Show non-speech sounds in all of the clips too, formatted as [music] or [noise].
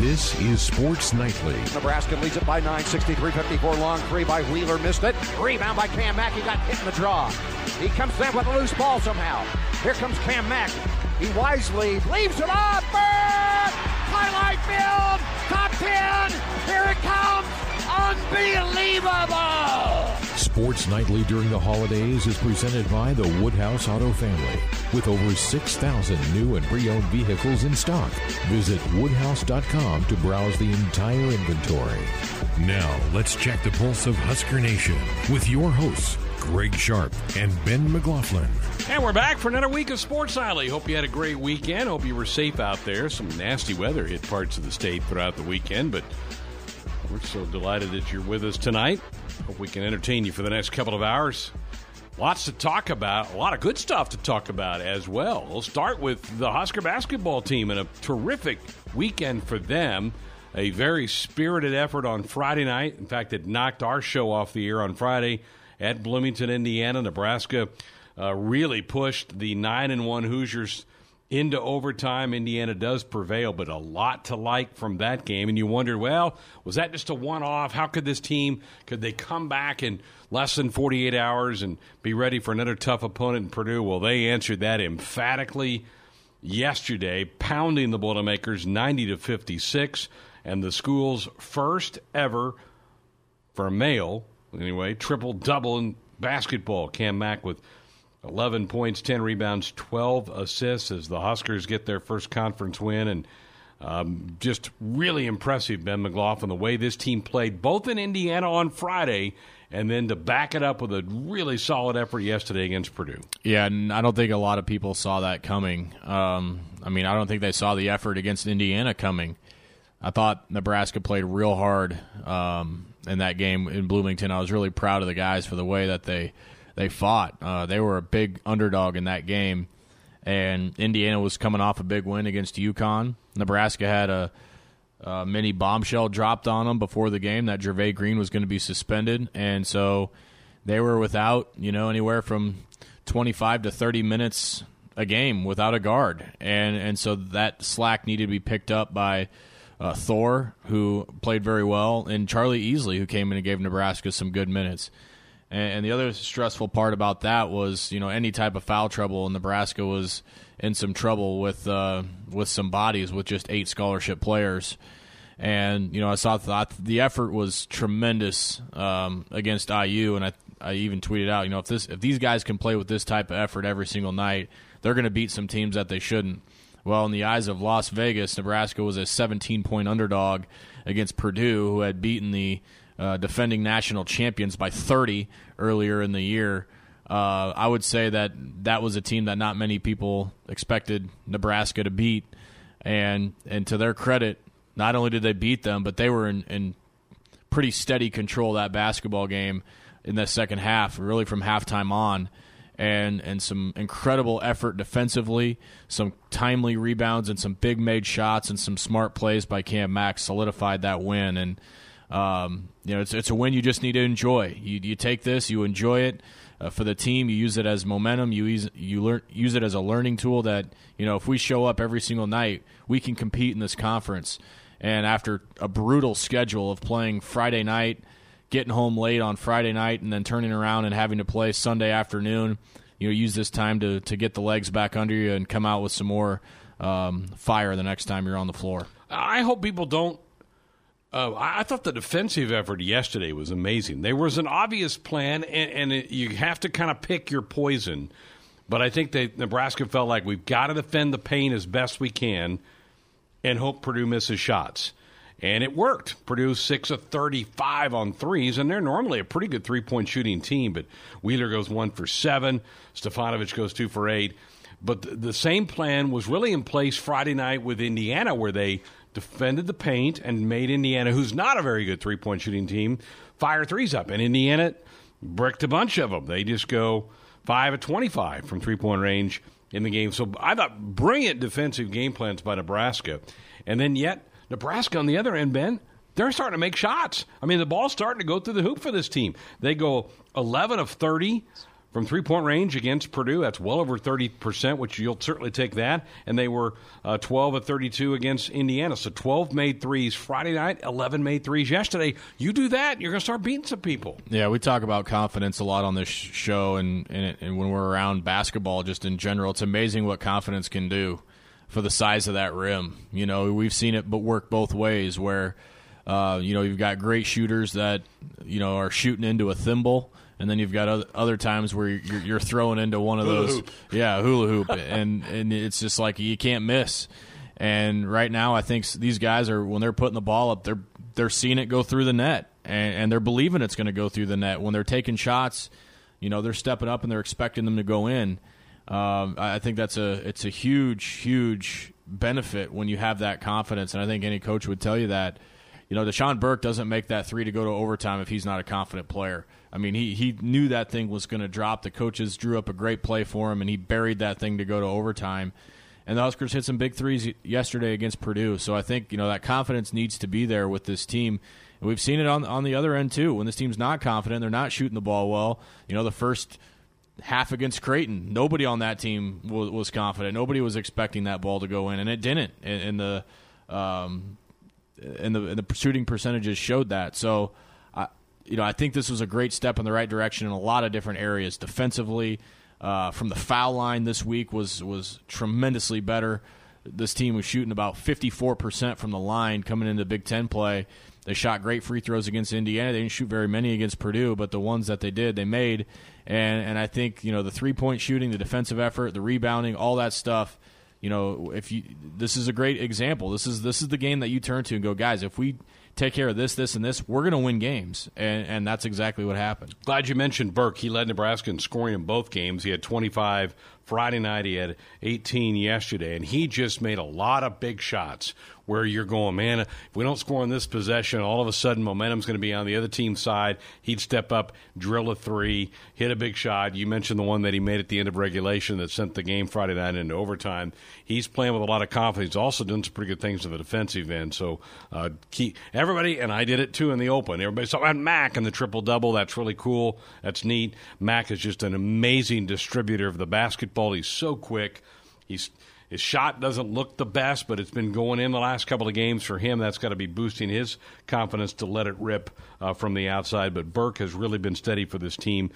This is Sports Nightly. Nebraska leads it by 9, 63-54. Long three by Wheeler, missed it. Rebound by Cam Mack, got hit in the draw. He comes down with a loose ball somehow. Here comes Cam Mack. He wisely leaves it off. Bird! Highlight field! Top 10! Here it comes! Unbelievable! Sports Nightly during the holidays is presented by the Woodhouse Auto Family. With over 6,000 new and pre owned vehicles in stock, visit woodhouse.com to browse the entire inventory. Now, let's check the pulse of Husker Nation with your hosts, Greg Sharp and Ben McLaughlin. And we're back for another week of Sports Nightly. Hope you had a great weekend. Hope you were safe out there. Some nasty weather hit parts of the state throughout the weekend, but we're so delighted that you're with us tonight. Hope we can entertain you for the next couple of hours. Lots to talk about, a lot of good stuff to talk about as well. We'll start with the Husker basketball team and a terrific weekend for them. A very spirited effort on Friday night. In fact, it knocked our show off the air on Friday at Bloomington, Indiana. Nebraska uh, really pushed the 9 and 1 Hoosiers into overtime. Indiana does prevail, but a lot to like from that game. And you wondered, well, was that just a one off? How could this team, could they come back in less than 48 hours and be ready for another tough opponent in Purdue? Well, they answered that emphatically yesterday, pounding the Boilermakers 90 to 56. And the school's first ever, for a male anyway, triple double in basketball. Cam Mack with 11 points, 10 rebounds, 12 assists as the Huskers get their first conference win. And um, just really impressive, Ben McLaughlin, the way this team played both in Indiana on Friday and then to back it up with a really solid effort yesterday against Purdue. Yeah, and I don't think a lot of people saw that coming. Um, I mean, I don't think they saw the effort against Indiana coming. I thought Nebraska played real hard um, in that game in Bloomington. I was really proud of the guys for the way that they they fought. Uh, they were a big underdog in that game, and Indiana was coming off a big win against UConn. Nebraska had a, a mini bombshell dropped on them before the game that Jervay Green was going to be suspended, and so they were without you know anywhere from 25 to 30 minutes a game without a guard, and and so that slack needed to be picked up by. Uh, Thor, who played very well, and Charlie Easley, who came in and gave Nebraska some good minutes. And, the other stressful part about that was, you know, any type of foul trouble. And Nebraska was in some trouble with uh, with some bodies with just eight scholarship players. And you know, I saw thought the effort was tremendous um, against IU, and I I even tweeted out, you know, if this if these guys can play with this type of effort every single night, they're going to beat some teams that they shouldn't. Well, in the eyes of Las Vegas, Nebraska was a 17 point underdog against Purdue, who had beaten the uh, defending national champions by 30 earlier in the year. Uh, I would say that that was a team that not many people expected Nebraska to beat, and and to their credit, not only did they beat them, but they were in, in pretty steady control that basketball game in the second half, really from halftime on and and some incredible effort defensively, some timely rebounds and some big made shots and some smart plays by Cam Max solidified that win. And um, you know, it's it's a win you just need to enjoy. You you take this, you enjoy it. Uh, for the team, you use it as momentum. You use you learn use it as a learning tool. That you know, if we show up every single night, we can compete in this conference. And after a brutal schedule of playing Friday night, getting home late on Friday night and then turning around and having to play Sunday afternoon. You know, use this time to to get the legs back under you and come out with some more um, fire the next time you're on the floor. I hope people don't. Uh, I thought the defensive effort yesterday was amazing. There was an obvious plan, and, and it, you have to kind of pick your poison. But I think that Nebraska felt like we've got to defend the paint as best we can, and hope Purdue misses shots. And it worked. Purdue 6 of 35 on threes, and they're normally a pretty good three point shooting team. But Wheeler goes one for seven, Stefanovic goes two for eight. But the, the same plan was really in place Friday night with Indiana, where they defended the paint and made Indiana, who's not a very good three point shooting team, fire threes up. And Indiana bricked a bunch of them. They just go 5 of 25 from three point range in the game. So I thought brilliant defensive game plans by Nebraska. And then yet Nebraska on the other end, Ben, they're starting to make shots. I mean, the ball's starting to go through the hoop for this team. They go 11 of 30 from three point range against Purdue. That's well over 30%, which you'll certainly take that. And they were uh, 12 of 32 against Indiana. So 12 made threes Friday night, 11 made threes yesterday. You do that, you're going to start beating some people. Yeah, we talk about confidence a lot on this show, and, and, and when we're around basketball, just in general, it's amazing what confidence can do for the size of that rim. You know, we've seen it but work both ways where. Uh, you know, you've got great shooters that you know are shooting into a thimble, and then you've got other, other times where you're, you're throwing into one of Hula those, hoop. yeah, hula hoop, [laughs] and and it's just like you can't miss. And right now, I think these guys are when they're putting the ball up, they're they're seeing it go through the net, and, and they're believing it's going to go through the net. When they're taking shots, you know, they're stepping up and they're expecting them to go in. Um, I I think that's a it's a huge huge benefit when you have that confidence, and I think any coach would tell you that. You know, Dachon Burke doesn't make that three to go to overtime if he's not a confident player. I mean, he he knew that thing was going to drop. The coaches drew up a great play for him, and he buried that thing to go to overtime. And the Huskers hit some big threes yesterday against Purdue. So I think you know that confidence needs to be there with this team. And we've seen it on on the other end too. When this team's not confident, they're not shooting the ball well. You know, the first half against Creighton, nobody on that team was, was confident. Nobody was expecting that ball to go in, and it didn't. And, and the um, and the and the shooting percentages showed that. So, you know, I think this was a great step in the right direction in a lot of different areas. Defensively, uh, from the foul line this week was was tremendously better. This team was shooting about fifty four percent from the line coming into Big Ten play. They shot great free throws against Indiana. They didn't shoot very many against Purdue, but the ones that they did, they made. And and I think you know the three point shooting, the defensive effort, the rebounding, all that stuff you know, if you this is a great example. This is this is the game that you turn to and go, guys, if we take care of this, this, and this, we're going to win games, and and that's exactly what happened. Glad you mentioned Burke. He led Nebraska in scoring in both games. He had 25 Friday night. He had 18 yesterday, and he just made a lot of big shots where you're going, man, if we don't score on this possession, all of a sudden momentum's going to be on the other team's side. He'd step up, drill a three, hit a big shot. You mentioned the one that he made at the end of regulation that sent the game Friday night into overtime. He's playing with a lot of confidence. He's also done some pretty good things on the defensive end. So, uh, key, everybody, and I did it too in the open. Everybody saw and Mack in the triple double. That's really cool. That's neat. Mack is just an amazing distributor of the basketball. He's so quick. He's his shot doesn't look the best, but it's been going in the last couple of games for him. That's got to be boosting his confidence to let it rip uh, from the outside. But Burke has really been steady for this team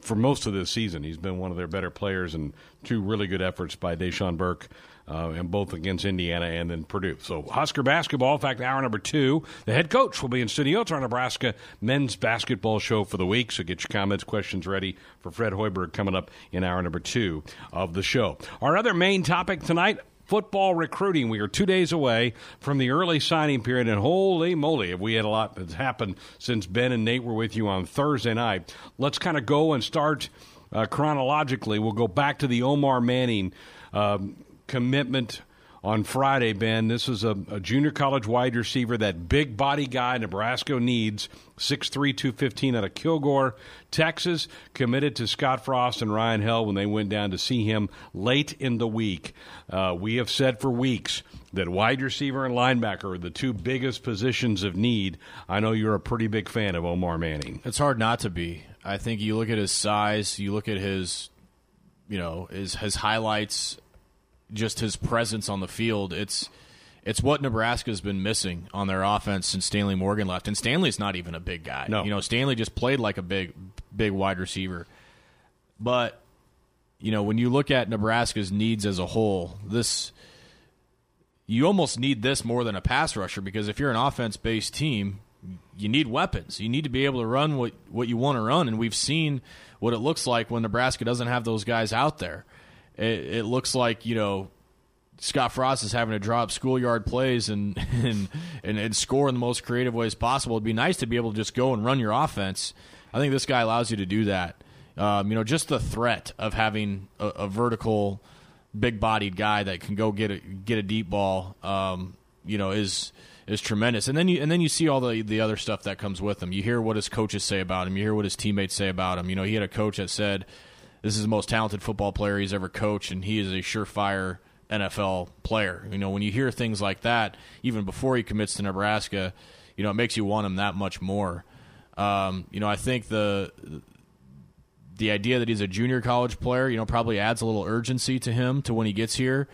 for most of this season. He's been one of their better players, and two really good efforts by Dachon Burke. Uh, and both against Indiana and then Purdue. So Husker basketball. In fact, hour number two, the head coach will be in studio. It's our Nebraska men's basketball show for the week. So get your comments, questions ready for Fred Hoiberg coming up in hour number two of the show. Our other main topic tonight football recruiting. We are two days away from the early signing period, and holy moly, have we had a lot that's happened since Ben and Nate were with you on Thursday night. Let's kind of go and start uh, chronologically. We'll go back to the Omar Manning um, commitment on Friday, Ben. This is a, a junior college wide receiver, that big body guy Nebraska needs, 6'3", 215 out of Kilgore, Texas, committed to Scott Frost and Ryan Held when they went down to see him late in the week. Uh, we have said for weeks that wide receiver and linebacker are the two biggest positions of need. I know you're a pretty big fan of Omar Manning. It's hard not to be. I think you look at his size, you look at his, you know, his his highlights, just his presence on the field. It's it's what Nebraska's been missing on their offense since Stanley Morgan left. And Stanley's not even a big guy. No. You know, Stanley just played like a big big wide receiver. But you know, when you look at Nebraska's needs as a whole, this you almost need this more than a pass rusher because if you're an offense based team, you need weapons. You need to be able to run what, what you want to run, and we've seen what it looks like when Nebraska doesn't have those guys out there. It, it looks like you know Scott Frost is having to drop schoolyard plays and [laughs] and, and and score in the most creative ways possible. It'd be nice to be able to just go and run your offense. I think this guy allows you to do that. Um, you know, just the threat of having a, a vertical, big-bodied guy that can go get a get a deep ball. Um, you know, is is tremendous. And then you and then you see all the the other stuff that comes with him. You hear what his coaches say about him. You hear what his teammates say about him. You know, he had a coach that said this is the most talented football player he's ever coached, and he is a surefire NFL player. You know, when you hear things like that, even before he commits to Nebraska, you know, it makes you want him that much more. Um, you know, I think the the idea that he's a junior college player, you know, probably adds a little urgency to him to when he gets here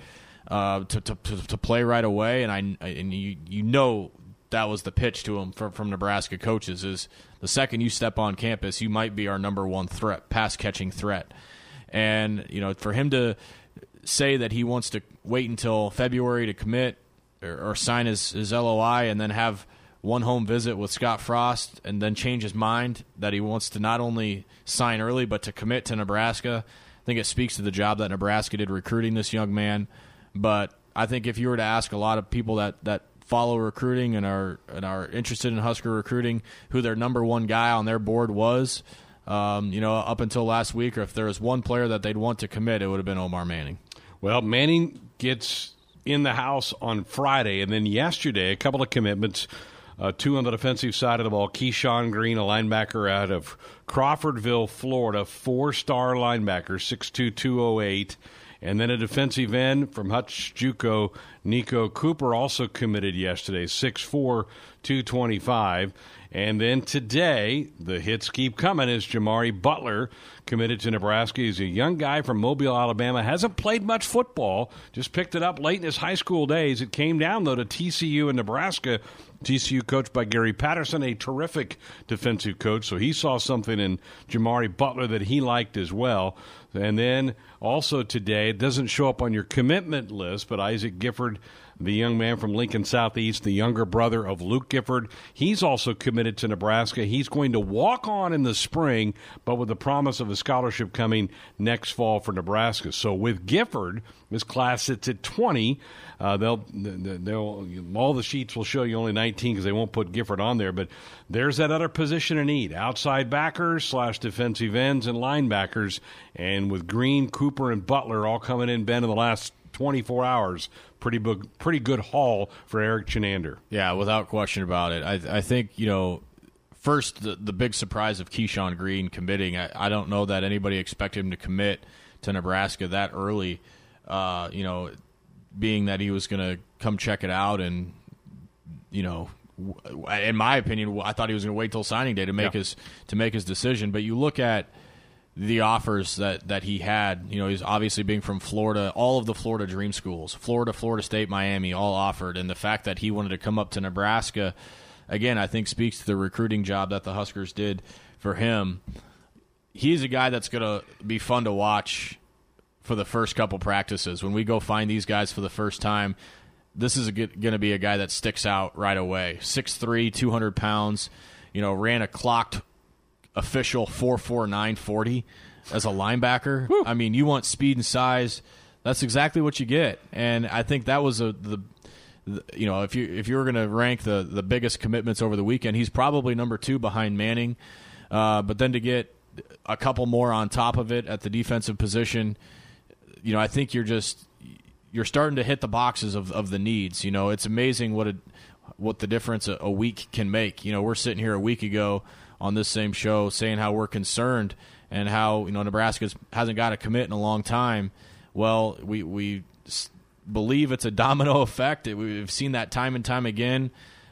uh, to, to, to play right away. And I and you you know that was the pitch to him from, from Nebraska coaches is the second you step on campus, you might be our number one threat, pass catching threat. And you know, for him to say that he wants to wait until February to commit or, or sign his, his LOI and then have one home visit with Scott Frost and then change his mind that he wants to not only sign early but to commit to Nebraska. I think it speaks to the job that Nebraska did recruiting this young man. But I think if you were to ask a lot of people that, that follow recruiting and are and are interested in Husker recruiting, who their number one guy on their board was, um, you know, up until last week, or if there was one player that they'd want to commit, it would have been Omar Manning. Well, Manning gets in the house on Friday, and then yesterday, a couple of commitments. Uh, two on the defensive side of the ball. Keyshawn Green, a linebacker out of Crawfordville, Florida, four star linebacker, 6'2, 208. And then a defensive end from Hutch Juco, Niko Cooper, also committed yesterday, 6'4, 225. And then today, the hits keep coming as Jamari Butler committed to Nebraska. He's a young guy from Mobile, Alabama. Hasn't played much football, just picked it up late in his high school days. It came down, though, to TCU and Nebraska. TCU coached by Gary Patterson, a terrific defensive coach. So he saw something in Jamari Butler that he liked as well. And then also today, it doesn't show up on your commitment list, but Isaac Gifford the young man from Lincoln Southeast, the younger brother of Luke Gifford. He's also committed to Nebraska. He's going to walk on in the spring, but with the promise of a scholarship coming next fall for Nebraska. So with Gifford, this class sits at 20. Uh, they'll, they'll, all the sheets will show you only 19 because they won't put Gifford on there. But there's that other position in need: outside backers slash defensive ends and linebackers. And with Green, Cooper, and Butler all coming in, Ben, in the last 24 hours, pretty big, pretty good haul for Erik Chinander. Yeah, without question about it. I, I think you know. First, the, the big surprise of Keyshawn Green committing. I, I don't know that anybody expected him to commit to Nebraska that early. Uh, you know, being that he was going to come check it out, and you know, in my opinion, I thought he was going to wait till signing day to make yeah. his to make his decision. But you look at the offers that, that he had. You know, he's obviously being from Florida, all of the Florida dream schools, Florida, Florida State, Miami, all offered. And the fact that he wanted to come up to Nebraska, again, I think speaks to the recruiting job that the Huskers did for him. He's a guy that's going to be fun to watch for the first couple practices. When we go find these guys for the first time, this is going to be a guy that sticks out right away. 6'3, 200 pounds, you know, ran a clocked official four four nine forty as a linebacker. Woo. I mean, you want speed and size. That's exactly what you get, and I think that was a the, the you know if you if you were going to rank the the biggest commitments over the weekend, he's probably number two behind Manning. Uh, but then to get a couple more on top of it at the defensive position, you know, I think you're just you're starting to hit the boxes of, of the needs. You know, it's amazing what a what the difference a, a week can make. You know, we're sitting here a week ago on this same show saying how we're concerned and how you know Nebraska hasn't got a commit in a long time. Well, we we believe it's a domino [laughs] effect. We've seen that time and time again.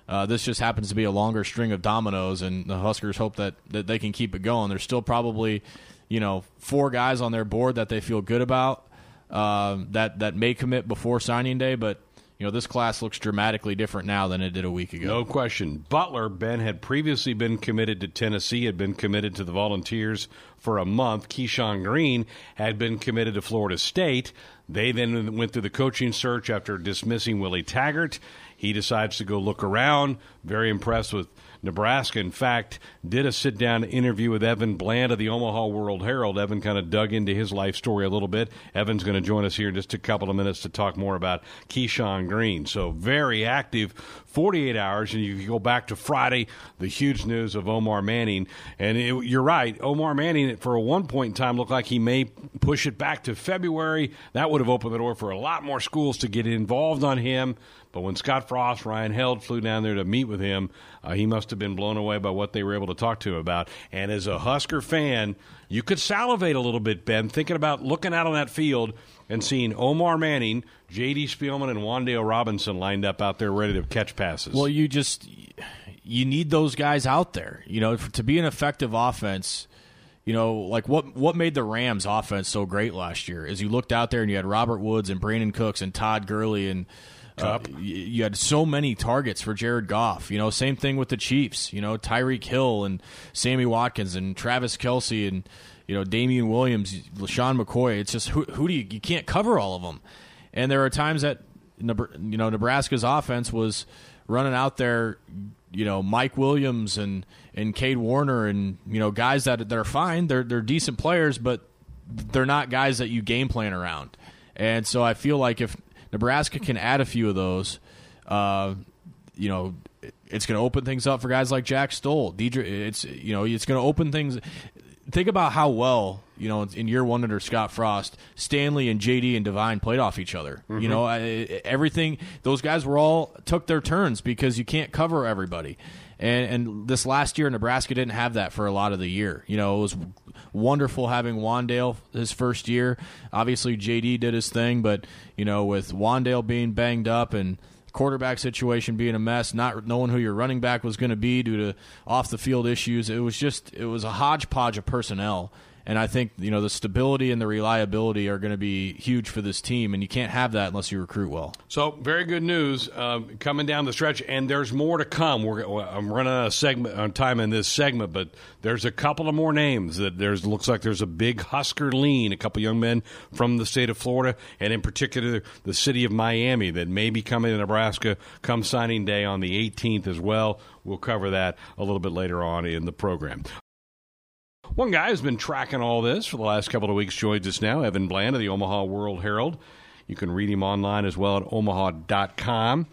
Uh, this just happens to be a longer string of dominoes, and the Huskers hope that, that they can keep it going. There's still probably, you know, four guys on their board that they feel good about uh, that that may commit before signing day, but you know, this class looks dramatically different now than it did a week ago. No question. Butler, Ben, had previously been committed to Tennessee, had been committed to the Volunteers for a month. Keyshawn Green had been committed to Florida State. They then went through the coaching search after dismissing Willie Taggart. He decides to go look around. Very impressed with Nebraska, in fact, did a sit down interview with Evan Bland of the Omaha World Herald. Evan kind of dug into his life story a little bit. Evan's going to join us here in just a couple of minutes to talk more about Keyshawn Green. So, very active 48 hours. And you go back to Friday, the huge news of Omar Manning. And it, you're right, Omar Manning, for a one point in time, looked like he may push it back to February. That would have opened the door for a lot more schools to get involved on him. But when Scott Frost, Ryan Held flew down there to meet with him, uh, he must have been blown away by what they were able to talk to him about. And as a Husker fan, you could salivate a little bit, Ben, thinking about looking out on that field and seeing Omar Manning, J.D. Spielman, and Wan'Dale Robinson lined up out there ready to catch passes. Well, you just you need those guys out there. You know, to be an effective offense you know, like what what made the Rams offense so great last year is you looked out there and you had Robert Woods and Brandin Cooks and Todd Gurley and uh, you had so many targets for Jared Goff. You know, same thing with the Chiefs. You know, Tyreek Hill and Sammy Watkins and Travis Kelce and you know Damien Williams, LeSean McCoy. It's just who, who do you you can't cover all of them. And there are times that you know Nebraska's offense was running out there, you know Mike Williams and and Kade Warner and you know guys that that are fine. They're they're decent players, but they're not guys that you game plan around. And so I feel like if Nebraska can add a few of those. Uh, you know, it's going to open things up for guys like Jack Stoll. Deidre, it's you know, it's going to open things. Think about how well you know in year one under Scott Frost, Stanley and JD and Devine played off each other. Mm-hmm. You know, everything those guys were all took their turns because you can't cover everybody. And, and this last year, Nebraska didn't have that for a lot of the year. You know, it was wonderful having Wan'Dale his first year. Obviously, JD did his thing, but you know, with Wan'Dale being banged up and quarterback situation being a mess, not knowing who your running back was going to be due to off the field issues, it was just it was a hodgepodge of personnel. And I think you know the stability and the reliability are going to be huge for this team, and you can't have that unless you recruit well. So, very good news uh, coming down the stretch, and there's more to come. We're, I'm running out of segment on time in this segment, but there's a couple of more names that there's looks like there's a big Husker lean, a couple young men from the state of Florida, and in particular the city of Miami that may be coming to Nebraska come signing day on the 18th as well. We'll cover that a little bit later on in the program. One guy who's been tracking all this for the last couple of weeks joins us now, Evan Bland of the Omaha World Herald. You can read him online as well at omaha.com.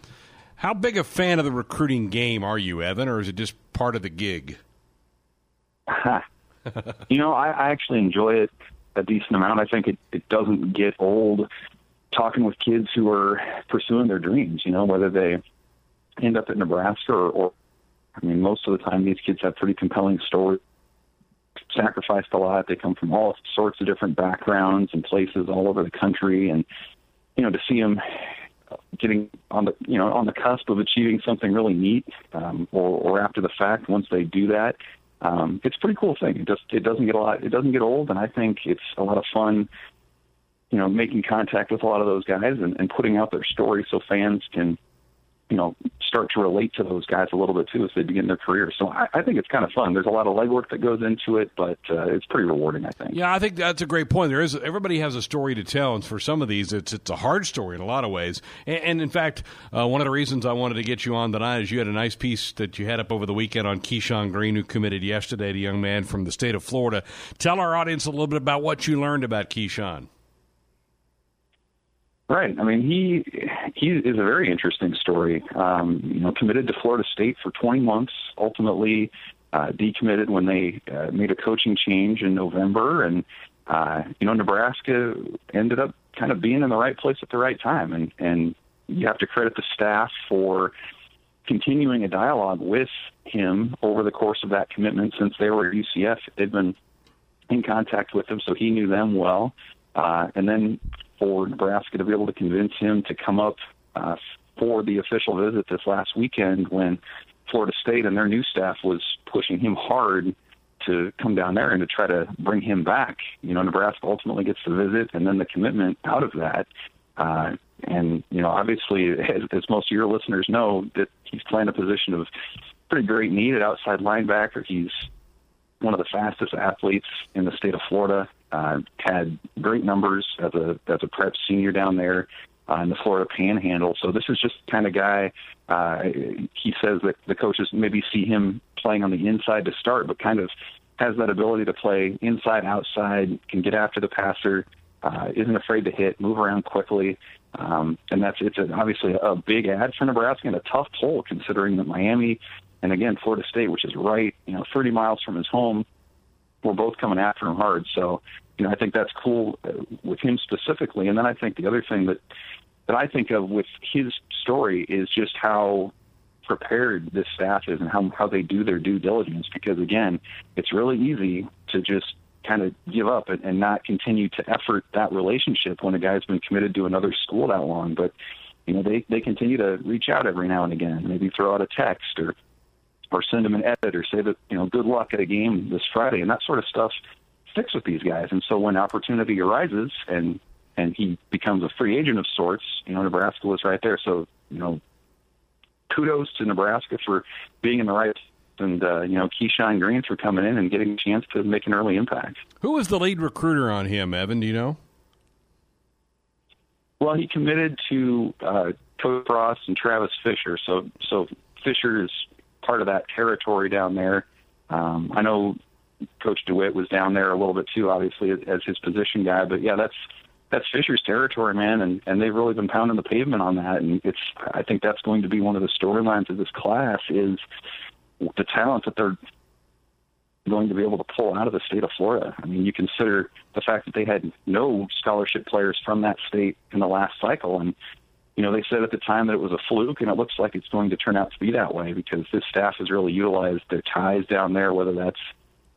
How big a fan of the recruiting game are you, Evan, or is it just part of the gig? [laughs] you know, I, I actually enjoy it a decent amount. I think it, it doesn't get old talking with kids who are pursuing their dreams, you know, whether they end up at Nebraska or, or I mean, most of the time these kids have pretty compelling stories sacrificed a lot. They come from all sorts of different backgrounds and places all over the country, and you know to see them getting on the you know on the cusp of achieving something really neat, um, or or after the fact once they do that, um, it's a pretty cool thing. It just it doesn't get a lot. It doesn't get old, and I think it's a lot of fun. You know, making contact with a lot of those guys and, and putting out their story so fans can you know start to relate to those guys a little bit too as they begin their career. So I, I think it's kind of fun. There's a lot of legwork that goes into it, but uh, it's pretty rewarding. I think. Yeah, I think that's a great point. There is everybody has a story to tell, and for some of these, it's it's a hard story in a lot of ways. And, and in fact, uh, one of the reasons I wanted to get you on tonight is you had a nice piece that you had up over the weekend on Keyshawn Green, who committed yesterday, the young man from the state of Florida. Tell our audience a little bit about what you learned about Keyshawn. Right. I mean, he he is a very interesting story. Um, you know, committed to Florida State for 20 months. Ultimately, uh, decommitted when they uh, made a coaching change in November, and uh, you know, Nebraska ended up kind of being in the right place at the right time. And and you have to credit the staff for continuing a dialogue with him over the course of that commitment since they were at UCF. They'd been in contact with him, so he knew them well. Uh, and then for Nebraska to be able to convince him to come up uh, for the official visit this last weekend when Florida State and their new staff was pushing him hard to come down there and to try to bring him back. You know, Nebraska ultimately gets the visit and then the commitment out of that. Uh, and, you know, obviously, as, as most of your listeners know, that he's playing a position of pretty great need at outside linebacker. He's one of the fastest athletes in the state of Florida. Uh, had great numbers as a as a prep senior down there uh, in the Florida Panhandle. So this is just the kind of guy. Uh, he says that the coaches maybe see him playing on the inside to start, but kind of has that ability to play inside, outside, can get after the passer, uh, isn't afraid to hit, move around quickly. Um, and that's it's a, obviously a big ad for Nebraska and a tough pull considering that Miami and again Florida State, which is right, you know, 30 miles from his home, were both coming after him hard. So you know, I think that's cool uh, with him specifically. And then I think the other thing that that I think of with his story is just how prepared this staff is and how how they do their due diligence. Because again, it's really easy to just kind of give up and, and not continue to effort that relationship when a guy's been committed to another school that long. But you know, they they continue to reach out every now and again, maybe throw out a text or or send him an edit or say that you know good luck at a game this Friday and that sort of stuff sticks with these guys. And so when opportunity arises and and he becomes a free agent of sorts, you know, Nebraska was right there. So you know, kudos to Nebraska for being in the right and uh, you know Keyshawn Green for coming in and getting a chance to make an early impact. Who was the lead recruiter on him, Evan? Do you know? Well, he committed to uh, Coach Frost and Travis Fisher. So, so Fisher is part of that territory down there. Um, I know Coach DeWitt was down there a little bit too, obviously as his position guy. But yeah, that's that's Fisher's territory, man, and and they've really been pounding the pavement on that. And it's I think that's going to be one of the storylines of this class is the talent that they're going to be able to pull out of the state of Florida. I mean, you consider the fact that they had no scholarship players from that state in the last cycle, and you know, they said at the time that it was a fluke, and it looks like it's going to turn out to be that way because this staff has really utilized their ties down there, whether that's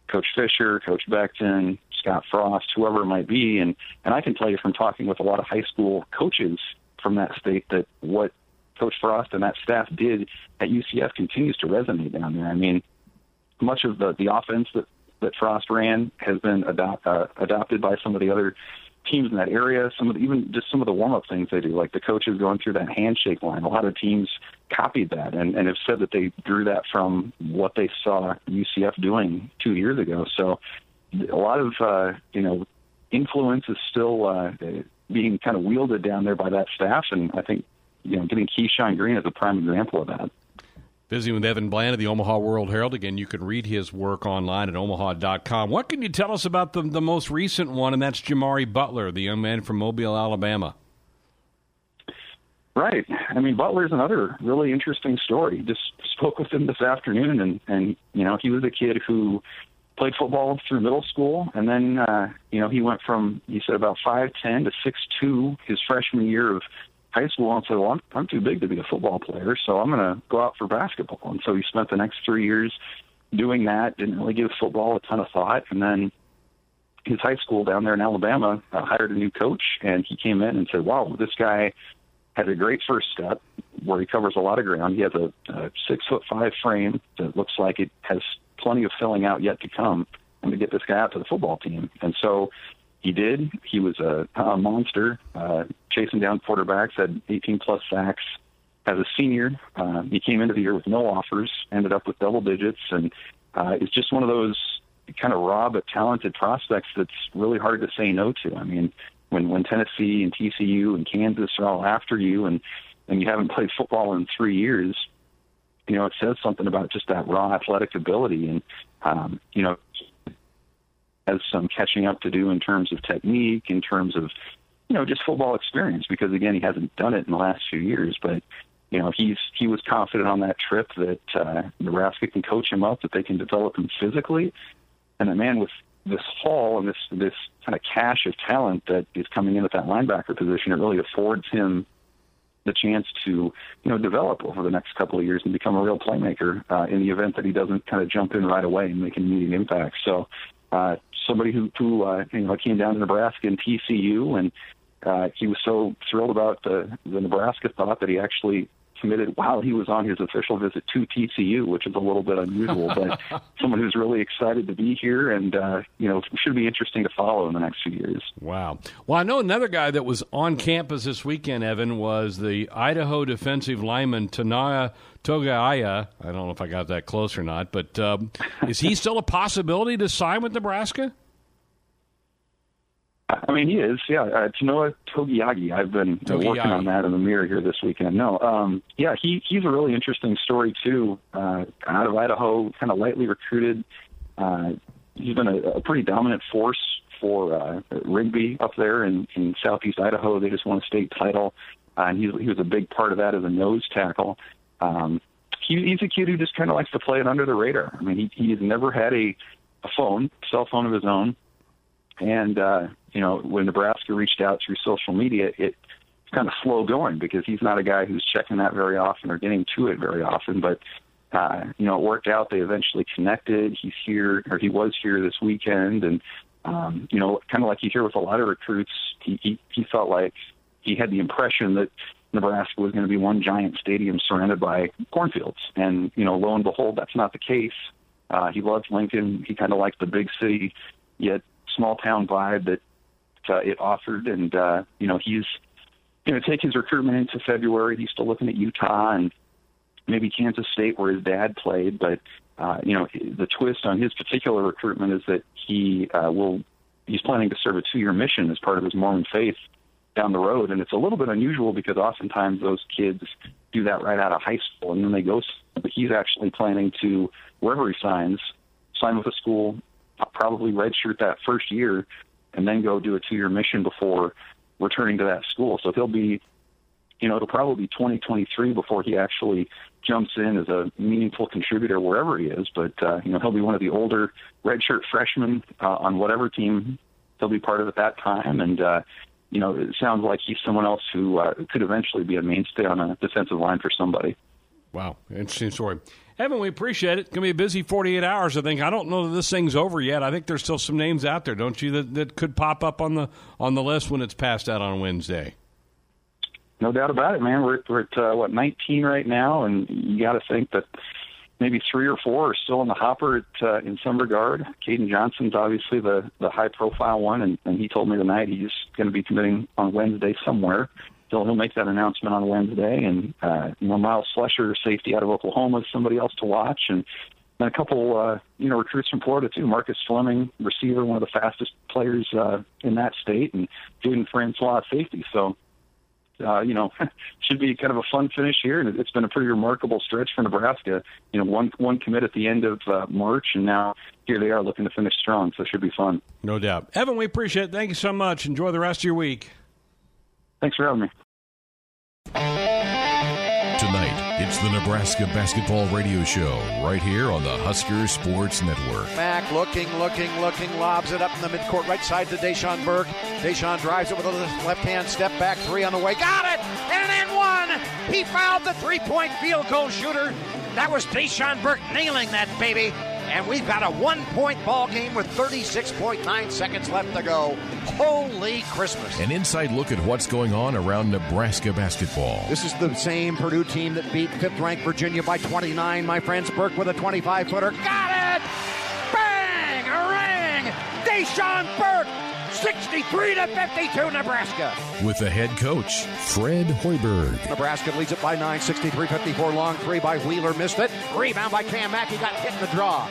Coach Fisher, Coach Beckton, Scott Frost, whoever it might be. And, and I can tell you from talking with a lot of high school coaches from that state that what Coach Frost and that staff did at UCF continues to resonate down there. I mean, much of the, the offense that, that Frost ran has been adopt, uh, adopted by some of the other teams in that area, some of the, even just some of the warm up things they do, like the coaches going through that handshake line. A lot of teams copied that and, and have said that they drew that from what they saw UCF doing two years ago. So a lot of uh, you know influence is still uh, being kind of wielded down there by that staff, and I think you know getting Keyshawn Green is a prime example of that. Visiting with Evan Bland of the Omaha World Herald. Again, you can read his work online at omaha.com. What can you tell us about the, the most recent one, and that's Jamari Butler, the young man from Mobile, Alabama? Right. I mean, Butler's another really interesting story. Just spoke with him this afternoon, and, and you know, he was a kid who played football through middle school, and then, uh, you know, he went from, he said, about 5'10 to 6'2 his freshman year of high school and said, "Well, I'm, I'm too big to be a football player, so I'm going to go out for basketball." And so he spent the next three years doing that. Didn't really give football a ton of thought, and then his high school down there in Alabama uh, hired a new coach, and he came in and said, "Wow, this guy." Had a great first step where he covers a lot of ground. He has a, a six foot five frame that looks like it has plenty of filling out yet to come, and to get this guy out to the football team. And so he did. He was a, a monster, uh, chasing down quarterbacks, had 18 plus sacks. As a senior, uh, he came into the year with no offers, ended up with double digits, and uh, is just one of those kind of raw but talented prospects that's really hard to say no to. I mean, when when Tennessee and TCU and Kansas are all after you, and and you haven't played football in three years, you know, it says something about just that raw athletic ability. And um, you know, has some catching up to do in terms of technique, in terms of, you know, just football experience because again, he hasn't done it in the last few years, but you know, he's he was confident on that trip that uh, Nebraska can coach him up, that they can develop him physically, and a man with this haul and this this kind of cache of talent that is coming in at that linebacker position, it really affords him the chance to you know develop over the next couple of years and become a real playmaker uh, in the event that he doesn't kind of jump in right away and make an immediate impact. So uh, somebody who, who uh, you know came down to Nebraska and TCU, and uh, he was so thrilled about the the Nebraska thought that he actually committed while he was on his official visit to TCU, which is a little bit unusual. but [laughs] someone who's really excited to be here, and uh, you know, should be interesting to follow in the next few years. Wow. Well, I know another guy that was on campus this weekend. Evan was the Idaho defensive lineman Tanaya Togiai. I don't know if I got that close or not, but um, is he still a possibility to sign with Nebraska? I mean, he is. Yeah, uh, Tanoa Togiai. I've been Togiai. working on that in the mirror here this weekend. No, um, yeah, he he's a really interesting story too. Uh, out of Idaho, kind of lightly recruited. Uh, he's been a, a pretty dominant force for uh, Rigby up there in, in southeast Idaho. They just won a state title, uh, and he, he was a big part of that as a nose tackle. Um, he, he's a kid who just kind of likes to play it under the radar. I mean, he, he's never had a, a phone, cell phone of his own. And, uh, you know, when Nebraska reached out through social media, it, it's kind of slow going because he's not a guy who's checking that very often or getting to it very often. But, uh, you know, it worked out. They eventually connected. He's here, or he was here this weekend. And, um, you know, kind of like you hear with a lot of recruits, he, he, he felt like he had the impression that Nebraska was going to be one giant stadium surrounded by cornfields. And, you know, lo and behold, that's not the case. Uh, he loves Lincoln. He kind of likes the big city, yet small town vibe that uh, it offered, and uh, you know he's going to take his recruitment into February. He's still looking at Utah and maybe Kansas State, where his dad played. But uh, you know the twist on his particular recruitment is that he uh, will he's planning to serve a two-year mission as part of his Mormon faith down the road, and it's a little bit unusual because oftentimes those kids do that right out of high school and then they go. But he's actually planning to wherever he signs, sign with a school, probably redshirt that first year, and then go do a two-year mission before returning to that school. So he'll be, you know, it'll probably be 2023 before he actually jumps in as a meaningful contributor wherever he is. But uh, you know, he'll be one of the older redshirt freshmen uh, on whatever team he'll be part of at that time, and. uh you know, it sounds like he's someone else who uh, could eventually be a mainstay on a defensive line for somebody. Wow, interesting story. Evan, we appreciate it. It's going to be a busy 48 hours, I think. I don't know that this thing's over yet. I think there's still some names out there, don't you, that, that could pop up on the on the list when it's passed out on Wednesday. No doubt about it, man. We're, we're at, uh, what, 19 right now, and you got to think that maybe three or four are still in the hopper at, uh, in some regard. Caden Johnson's obviously the, the high profile one, and, and he told me tonight he's going to be committing on Wednesday somewhere he'll he'll make that announcement on Wednesday. And uh, you know, Myles Slusher, safety out of Oklahoma, is somebody else to watch, and and a couple uh, you know recruits from Florida too. Marcus Fleming, receiver, one of the fastest players uh, in that state, and Jaden Francois, safety. So. Uh, you know, [laughs] should be kind of a fun finish here, and it's been a pretty remarkable stretch for Nebraska. You know, one one commit at the end of uh, March, and now here they are looking to finish strong. So it should be fun. No doubt, Evan. We appreciate it. Thank you so much. Enjoy the rest of your week. Thanks for having me. Tonight, it's the Nebraska Basketball Radio Show right here on the Husker Sports Network. Mack looking, looking, looking, lobs it up in the midcourt, right side to Dachon Burke. Dachon drives it with a left hand step back, three on the way. Got it! And then one! He fouled the three point field goal shooter. That was Dachon Burke nailing that baby and we've got a one point ball game with 36.9 seconds left to go. Holy Christmas. An inside look at what's going on around Nebraska basketball. This is the same Purdue team that beat fifth ranked Virginia by 29. My friends Burke with a 25 footer. Got it! Bang! A ring! Dachon Burke 63 to 52 Nebraska. With the head coach, Fred Hoiberg. Nebraska leads it by 9, 63 54. Long three by Wheeler, missed it. Rebound by Cam Mack. He got hit in the draw.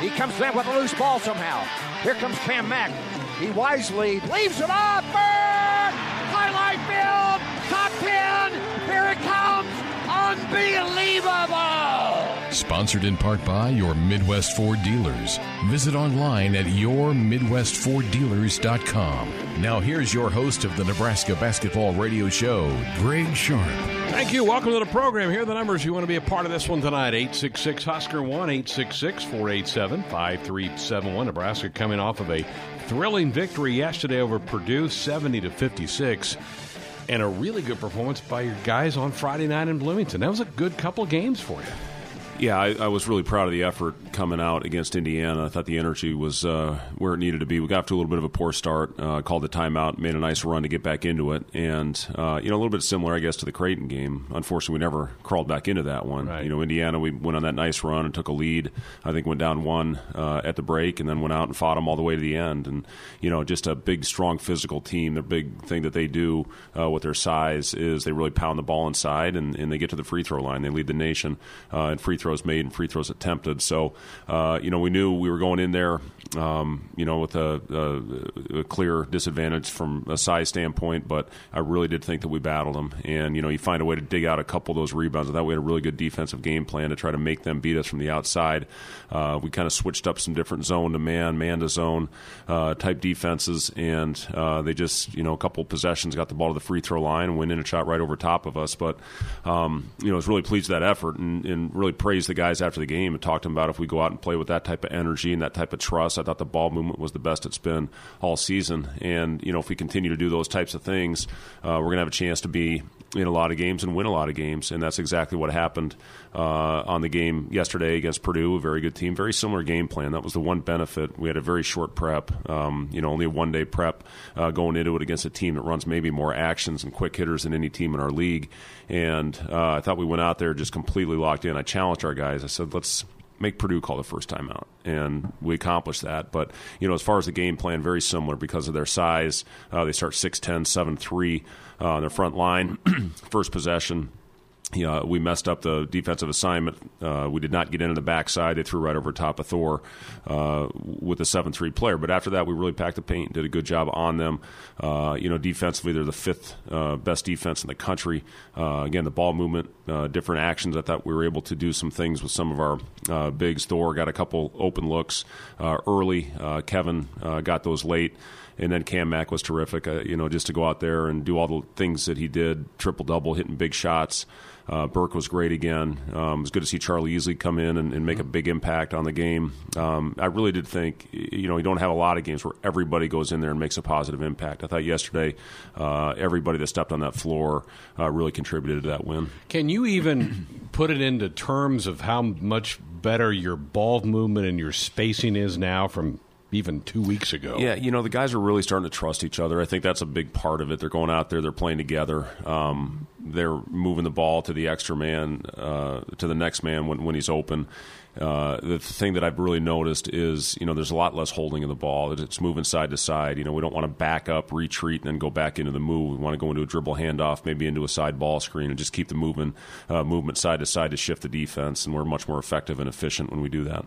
He comes in with a loose ball somehow. Here comes Cam Mack. He wisely leaves it off. Bird! Highlight field! Top 10! Here it comes! Unbelievable! Sponsored in part by your Midwest Ford dealers. Visit online at yourmidwestforddealers.com. Now here's your host of the Nebraska Basketball Radio Show, Greg Sharp. Thank you. Welcome to the program. Here are the numbers you want to be a part of this one tonight. 866 Husker 1 866 487 5371. Nebraska coming off of a thrilling victory yesterday over Purdue 70 to 56 and a really good performance by your guys on Friday night in Bloomington. That was a good couple games for you. Yeah, I, I, was really proud of the effort coming out against Indiana. I thought the energy was uh, where it needed to be. We got off to a little bit of a poor start, uh, called the timeout, made a nice run to get back into it, and uh, you know a little bit similar, I guess, to the Creighton game. Unfortunately, we never crawled back into that one. Right. You know, Indiana, we went on that nice run and took a lead. I think went down one uh, at the break, and then went out and fought them all the way to the end. And you know, just a big, strong, physical team. The big thing that they do uh, with their size is they really pound the ball inside, and, and they get to the free throw line. They lead the nation uh, in free throws made and free throws attempted. So, uh, you know, we knew we were going in there, um, you know, with a, a, a, clear disadvantage from a size standpoint, but I really did think that we battled them. And, you know, you find a way to dig out a couple of those rebounds. I thought we had a really good defensive game plan to try to make them beat us from the outside. Uh, we kind of switched up some different zone to man, man to zone uh, type defenses, and uh, they just, you know, a couple possessions got the ball to the free throw line and went in and shot right over top of us. But, um, you know, I was really pleased with that effort and, and really praised the guys after the game and talked to them about if we go out and play with that type of energy and that type of trust. I thought the ball movement was the best it's been all season. And, you know, if we continue to do those types of things, uh, we're going to have a chance to be in a lot of games and win a lot of games. And that's exactly what happened uh, on the game yesterday against Purdue. A very good team, very similar game plan. That was the one benefit. We had a very short prep, um, you know, only a one day prep uh, going into it against a team that runs maybe more actions and quick hitters than any team in our league. And uh, I thought we went out there just completely locked in. I challenged our guys. I said, let's make Purdue call the first timeout, and we accomplished that. But you know, as far as the game plan, very similar because of their size. Uh, they start 6'10", 7'3", uh, on their front line. [clears throat] first possession know, we messed up the defensive assignment. Uh, we did not get into the backside. They threw right over top of Thor uh, with a 7 3 player. But after that, we really packed the paint, did a good job on them. Uh, you know, defensively, they're the fifth uh, best defense in the country. Uh, again, the ball movement, uh, different actions. I thought we were able to do some things with some of our bigs. Thor got a couple open looks early. Kevin got those late and then Cam Mack was terrific. Uh, you know, just to go out there and do all the things that he did, triple double, hitting big shots. Uh, Burke was great again. Um, it was good to see Charlie Easley come in and, and make a big impact on the game. Um, I really did think, you know, you don't have a lot of games where everybody goes in there and makes a positive impact. I thought yesterday, uh, everybody that stepped on that floor uh, really contributed to that win. Can you even [clears throat] put it into terms of how much better your ball movement and your spacing is now from even two weeks ago. Yeah, you know the guys are really starting to trust each other. I think that's a big part of it. They're going out there, they're playing together. Um, they're moving the ball to the extra man, uh, to the next man when, when he's open. Uh, the thing that I've really noticed is, you know, there's a lot less holding of the ball. It's moving side to side. You know, we don't want to back up, retreat, and then go back into the move. We want to go into a dribble handoff, maybe into a side ball screen, and just keep the movement, uh, movement side to side to shift the defense. And we're much more effective and efficient when we do that.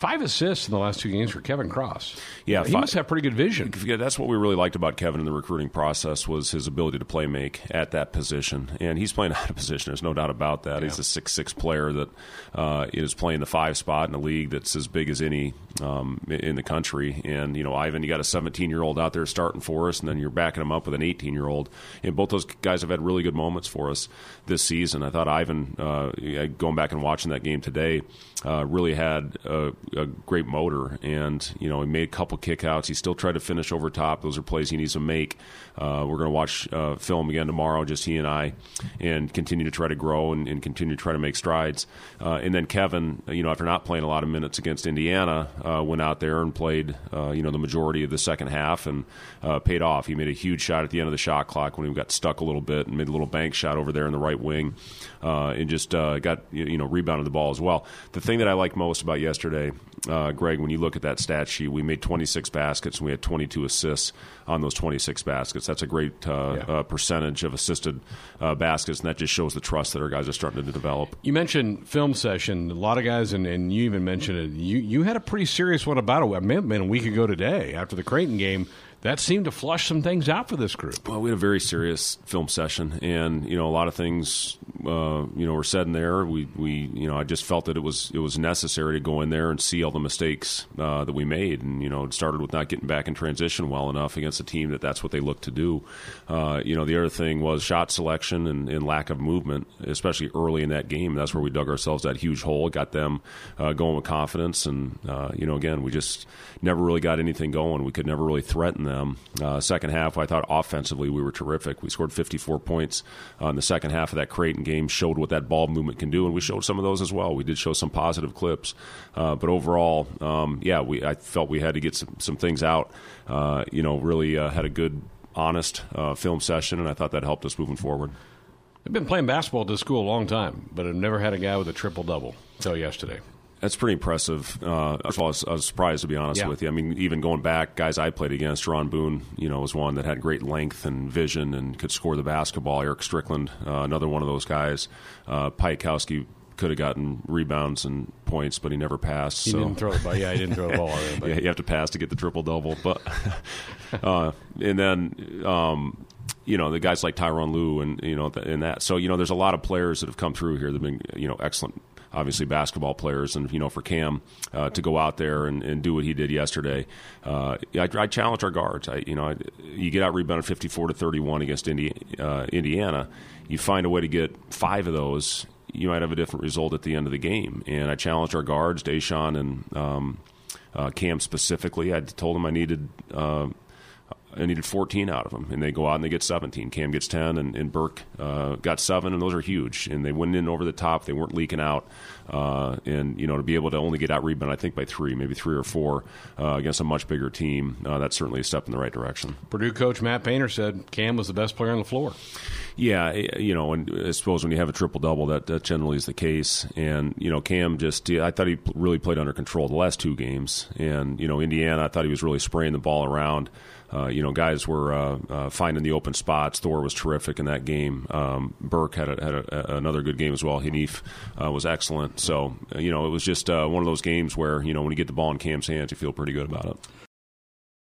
Five assists in the last two games for Kevin Cross. Yeah, he five, must have pretty good vision. Yeah, that's what we really liked about Kevin in the recruiting process was his ability to play make at that position, and he's playing [laughs] out of position. There's no doubt about that. Yeah. He's a six six player that uh, is playing the five spot in a league that's as big as any um, in the country. And you know, Yvan, you got a 17 year old out there starting for us, and then you're backing him up with an 18 year old. And both those guys have had really good moments for us this season. I thought Yvan, uh, going back and watching that game today, uh, really had a, a, great motor, and you know he made a couple kickouts. He still tried to finish over top. Those are plays he needs to make. Uh, we're going to watch uh, film again tomorrow, just he and I, and continue to try to grow and, and continue to try to make strides. Uh, and then Kevin, you know, after not playing a lot of minutes against Indiana, uh, went out there and played, uh, you know, the majority of the second half and paid off. He made a huge shot at the end of the shot clock when he got stuck a little bit and made a little bank shot over there in the right wing, and just got you know rebounded the ball as well. The thing that I like most about yesterday, uh, Greg, when you look at that stat sheet, we made 26 baskets and we had 22 assists on those 26 baskets. That's a great uh, yeah. uh, percentage of assisted uh, baskets, and that just shows the trust that our guys are starting to develop. You mentioned film session. A lot of guys, and, and you even mentioned it. You you had a pretty serious one about it. I mean, a week ago today after the Creighton game that seemed to flush some things out for this group. Well, we had a very serious film session, and you know a lot of things uh, you know were said in there. We we you know I just felt that it was it was necessary to go in there and see all the mistakes uh, that we made, and you know it started with not getting back in transition well enough against a team that that's what they look to do. Uh, you know the other thing was shot selection and, and, lack of movement, especially early in that game. That's where we dug ourselves that huge hole, got them uh, going with confidence, and uh, you know again we just never really got anything going. We could never really threaten them. Uh, second half, I thought offensively we were terrific. We scored 54 points uh, in the second half of that Creighton game, showed what that ball movement can do, and we showed some of those as well. We did show some positive clips, uh, but overall, um, yeah, we I felt we had to get some, some things out. Uh, you know, really uh, had a good, honest uh, film session, and I thought that helped us moving forward. I've been playing basketball at this school a long time, but I've never had a guy with a triple double until yesterday. That's pretty impressive. Uh, first of all, I was, I was, surprised to be honest yeah. with you. I mean, even going back, guys I played against, Jaron Boone, you know, was one that had great length and vision and could score the basketball. Erick Strickland, uh, another one of those guys. Uh, could have gotten rebounds and points, but he never passed. He so. didn't throw the ball. Yeah, he didn't throw the ball. Either, [laughs] yeah, you have to pass to get the triple double. But [laughs] uh, and then. Um, you know the guys like Tyronn Lue and you know and that so you know there's a lot of players that have come through here that've been you know excellent obviously basketball players, and you know for Cam uh, to go out there and, and, do what he did yesterday, uh, I, I, challenge our guards. I, you know, I, you get out rebounded fifty four to thirty one against Indi- uh, Indiana, you find a way to get five of those. You might have a different result at the end of the game. And I challenged our guards, Dachon and um, uh, Cam specifically. I told them I needed uh, I needed 14 out of them, and they go out and they get 17. Cam gets 10, and, and Burke uh, got seven, and those are huge. And they went in over the top; they weren't leaking out. Uh, and you know, to be able to only get out rebound, I think by three, maybe three or four uh, against a much bigger team, uh, that's certainly a step in the right direction. Purdue coach Matt Painter said Cam was the best player on the floor. Yeah, you know, and I suppose when you have a triple double, that, that generally is the case. And you know, Cam just I thought he really played under control the last two games, and you know, Indiana I thought he was really spraying the ball around. Uh, you know, guys were uh, uh, finding the open spots. Thor was terrific in that game. Um, Burke had, a, had a, another good game as well. Haanif uh, was excellent. So, uh, you know, it was just uh, one of those games where, you know, when you get the ball in Cam's hands, you feel pretty good about it.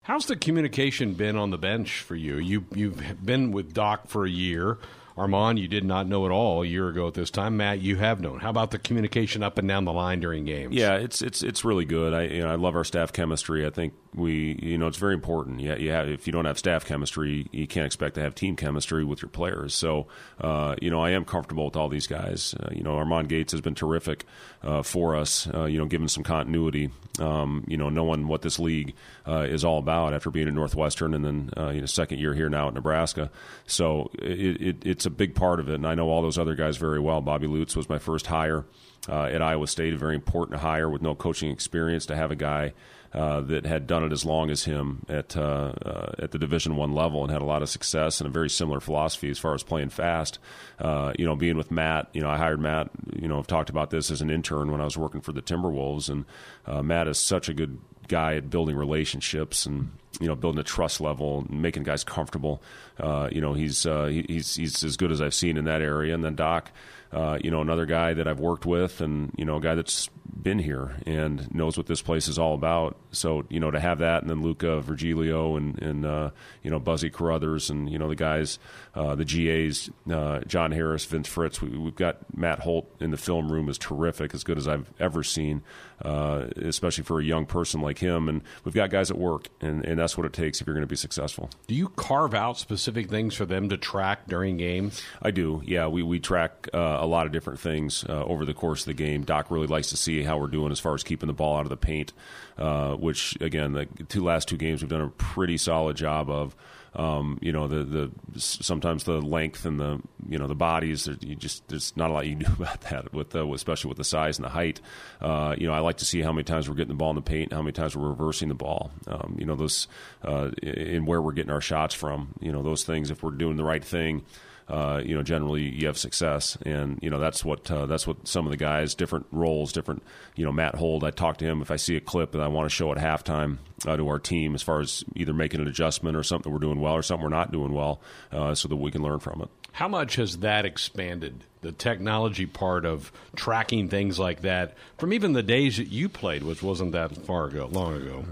How's the communication been on the bench for you? You you've been with Doc for a year. Armon, you did not know at all a year ago at this time. Matt, you have known. How about the communication up and down the line during games? Yeah, it's it's it's really good. I you know, I love our staff chemistry. I think we you know it's very important. Yeah, you have, if you don't have staff chemistry, you can't expect to have team chemistry with your players. So uh, you know I am comfortable with all these guys. Uh, you know Armon Gates has been terrific uh, for us. Uh, you know, given some continuity. Um, you know, knowing what this league uh, is all about after being at Northwestern and then uh, you know second year here now at Nebraska. So it, it, it's a big part of it, and I know all those other guys very well. Bobby Lutz was my first hire uh, at Iowa State, a very important hire with no coaching experience to have a guy uh, that had done it as long as him at uh, uh, at the Division One level and had a lot of success and a very similar philosophy as far as playing fast. Uh, you know, being with Matt, you know, I hired Matt. You know, I've talked about this as an intern when I was working for the Timberwolves, and uh, Matt is such a good guy at building relationships and you know building a trust level and making guys comfortable. Uh, you know he's uh, he's he's as good as I've seen in that area. And then Doc, uh, you know another guy that I've worked with and you know a guy that's been here and knows what this place is all about. So you know to have that and then Luca Virgilio and and uh, you know Buzzy Carruthers and you know the guys, uh, the GAs, uh, John Harris, Vince Fritz. We, have got Matt Holt in the film room is terrific, as good as I've ever seen, especially for a young person like him. And we've got guys at work and and that's what it takes if you're going to be successful. Do you carve out specific things for them to track during games? I do. Yeah, we we track uh, a lot of different things uh, over the course of the game. Doc really likes to see how we're doing as far as keeping the ball out of the paint, uh, which again, the two last two games we've done a pretty solid job of. Um, you know the the sometimes the length and the you know the bodies. You just there's not a lot you can [laughs] do about that with the, especially with the size and the height. Uh, you know I like to see how many times we're getting the ball in the paint, how many times we're reversing the ball. Um, you know those uh, in where we're getting our shots from. You know those things. If we're doing the right thing uh, you know, generally you have success, and you know that's what uh, that's what some of the guys, different roles, different. You know, Matt Holt. I talk to him if I see a clip and I want to show at halftime uh, to our team as far as either making an adjustment or something we're doing well or something we're not doing well, uh, so that we can learn from it. How much has that expanded? The technology part of tracking things like that from even the days that you played, which wasn't that far ago, long ago.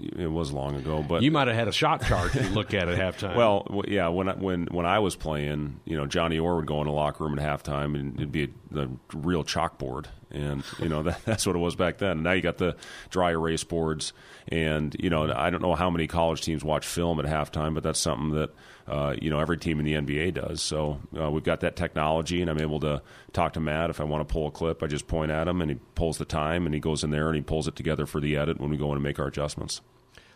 It was long ago, but you might have had a shot chart to look at at halftime. Well, yeah, when I, when when I was playing, you know, Johnny Orr would go in the locker room at halftime, and it'd be a, a real chalkboard, and you know [laughs] that, that's what it was back then. Now you got the dry erase boards, and you know I don't know how many college teams watch film at halftime, but that's something that uh, you know every team in the NBA does. So uh, we've got that technology, and I'm able to talk to Matt if I want to pull a clip. I just point at him, and he pulls the time, and he goes in there and he pulls it together for the edit when we go in and make our adjustments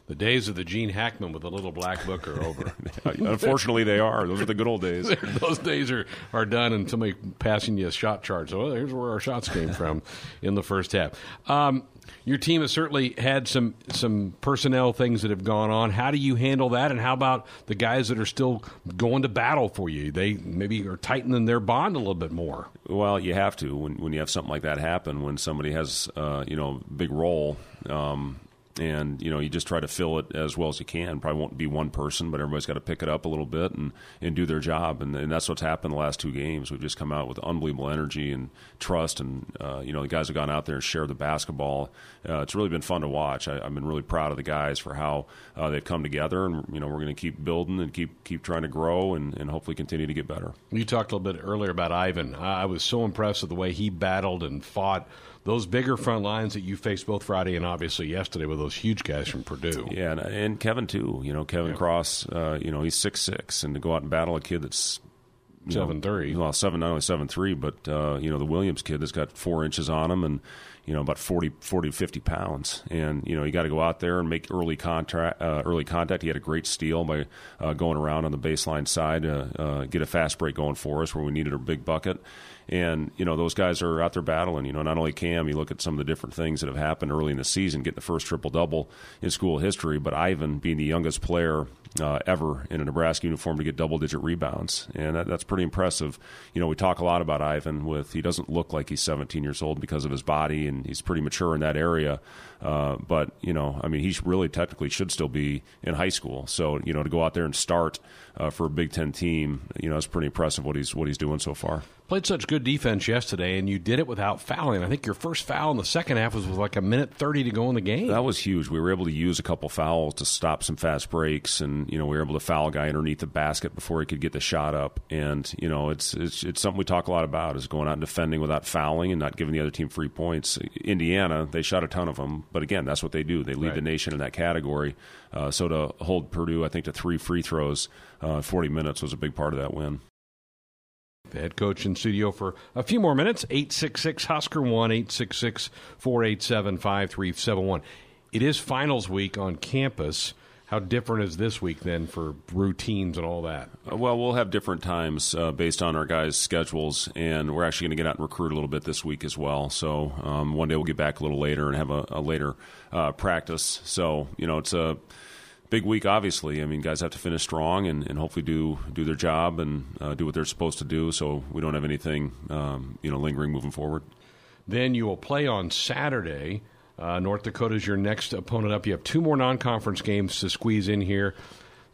the days of the Gene Hackman with a little black book are over. [laughs] Unfortunately, they are. Those are the good old days. [laughs] Those days are, are done, and somebody passing you a shot chart. So, well, here's where our shots came [laughs] from in the first half. Um, your team has certainly had some some personnel things that have gone on. How do you handle that? And how about the guys that are still going to battle for you? They maybe are tightening their bond a little bit more. Well, you have to when when you have something like that happen. When somebody has uh, you know big role. Um, and you know you just try to fill it as well as you can. Probably won't be one person, but everybody's got to pick it up a little bit and, and do their job. And, and that's what's happened the last two games. We've just come out with unbelievable energy and trust, and uh, you know the guys have gone out there and shared the basketball. Uh, it's really been fun to watch. I, have been really proud of the guys for how uh, they've come together, and you know we're going to keep building and keep keep trying to grow and, and hopefully continue to get better. You talked a little bit earlier about Yvan. I was so impressed with the way he battled and fought those bigger front lines that you faced both Friday and obviously yesterday with those huge guys from Purdue. Yeah, and, and Kevin too. You know, Kevin yeah. Cross. Uh, you know, he's six six, and to go out and battle a kid that's seven three. Well, seven not only seven three, but uh, you know the Williams kid that's got four inches on him, and you know about 40, 40 50 pounds, and you know you got to go out there and make early contact. Uh, early contact. He had a great steal by uh, going around on the baseline side, uh, get a fast break going for us where we needed a big bucket. And you know those guys are out there battling. You know, not only Cam, you look at some of the different things that have happened early in the season, getting the first triple double in school history, but Yvan being the youngest player uh, ever in a Nebraska uniform to get double digit rebounds, and that, that's pretty impressive. You know, we talk a lot about Yvan with he doesn't look like he's 17 years old because of his body, and he's pretty mature in that area. Uh, but you know, I mean, he really technically should still be in high school. So you know, to go out there and start uh, for a Big Ten team, you know, it's pretty impressive what he's what he's doing so far. Played such good defense yesterday, and you did it without fouling. I think your first foul in the second half was with like a minute thirty to go in the game. That was huge. We were able to use a couple fouls to stop some fast breaks, and you know, we were able to foul a guy underneath the basket before he could get the shot up. And you know, it's it's, it's something we talk a lot about is going out and defending without fouling and not giving the other team free points. Indiana, they shot a ton of them, but again, that's what they do. They lead right. the nation in that category. Uh, so to hold Purdue, I think to three free throws, uh, forty minutes was a big part of that win. The head coach in studio for a few more minutes. 866 Husker 1 866 487 5371. It is finals week on campus. How different is this week then for routines and all that? Uh, well, we'll have different times uh, based on our guys' schedules, and we're actually going to get out and recruit a little bit this week as well. So um, one day we'll get back a little later and have a, a later uh, practice. So you know, it's a big week, obviously. I mean, guys have to finish strong and, and hopefully do do their job and uh, do what they're supposed to do. So we don't have anything, um, you know, lingering moving forward. Then you will play on Saturday. Uh, North Dakota is your next opponent up. You have two more non-conference games to squeeze in here.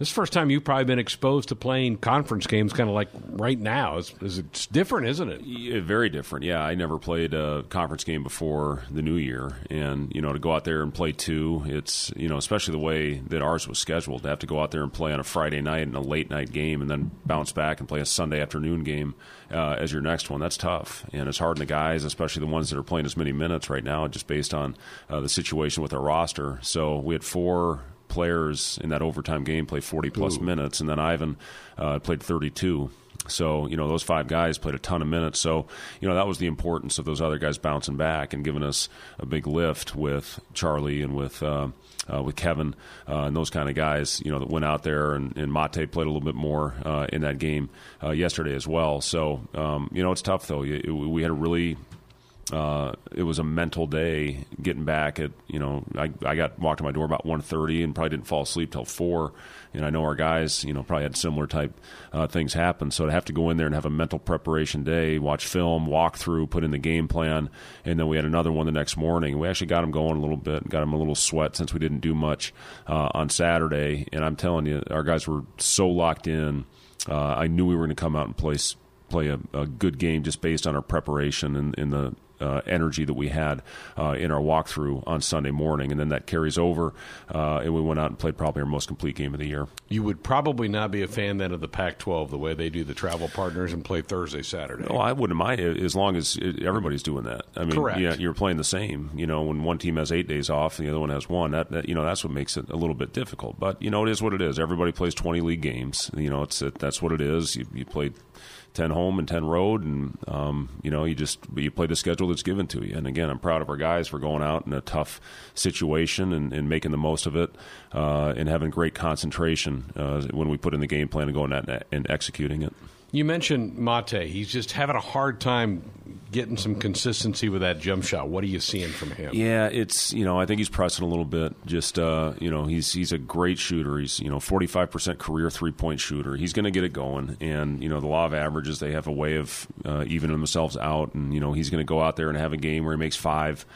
This is the first time you've probably been exposed to playing conference games, kind of like right now. It's, it's different, isn't it? Yeah, very different. Yeah, I never played a conference game before the new year, and you know to go out there and play two, it's you know especially the way that ours was scheduled to have to go out there and play on a Friday night and a late night game, and then bounce back and play a Sunday afternoon game uh, as your next one. That's tough, and it's hard on the guys, especially the ones that are playing as many minutes right now, just based on uh, the situation with our roster. So we had four players in that overtime game play 40 plus Ooh. minutes, and then Yvan uh, played 32. So, you know, those five guys played a ton of minutes. So, you know, that was the importance of those other guys bouncing back and giving us a big lift with Charlie and with. Uh, uh, with Kevin uh, and those kind of guys, you know, that went out there and, and Mate played a little bit more uh, in that game uh, yesterday as well. So, um, you know, it's tough though. It, we had a really uh, it was a mental day getting back at you know I, I got walked to my door about 1.30 and probably didn't fall asleep till four. And I know our guys you know probably had similar type uh, things happen. So to have to go in there and have a mental preparation day watch film walk through put in the game plan. And then we had another one the next morning. We actually got them going a little bit got them a little sweat since we didn't do much uh, on Saturday. And I'm telling you our guys were so locked in. Uh, I knew we were going to come out and play play a, a, good game just based on our preparation and in the uh, energy that we had uh, in our walkthrough on Sunday morning, and then that carries over, uh, and we went out and played probably our most complete game of the year. You would probably not be a fan then of the Pac-12, the way they do the travel partners and play Thursday, Saturday. No, I wouldn't mind as long as everybody's doing that. I mean, Correct. yeah, you're playing the same. You know, when one team has eight days off and the other one has one, that, that you know that's what makes it a little bit difficult. But you know, it is what it is. Everybody plays 20 league games. You know, it's it, that's what it is. You, you play ten home and ten road, and um, you know you just you play the schedule that's given to you. And again, I'm proud of our guys for going out in a tough situation and, and making the most of it, uh, and having great concentration uh, when we put in the game plan and going out and executing it. You mentioned Mate. He's just having a hard time getting some consistency with that jump shot. What are you seeing from him? Yeah, it's you know I think he's pressing a little bit. Just uh, you know he's he's a great shooter. He's you know 45 percent career three point shooter. He's going to get it going. And you know the law of averages they have a way of uh, evening themselves out. And you know he's going to go out there and have a game where he makes five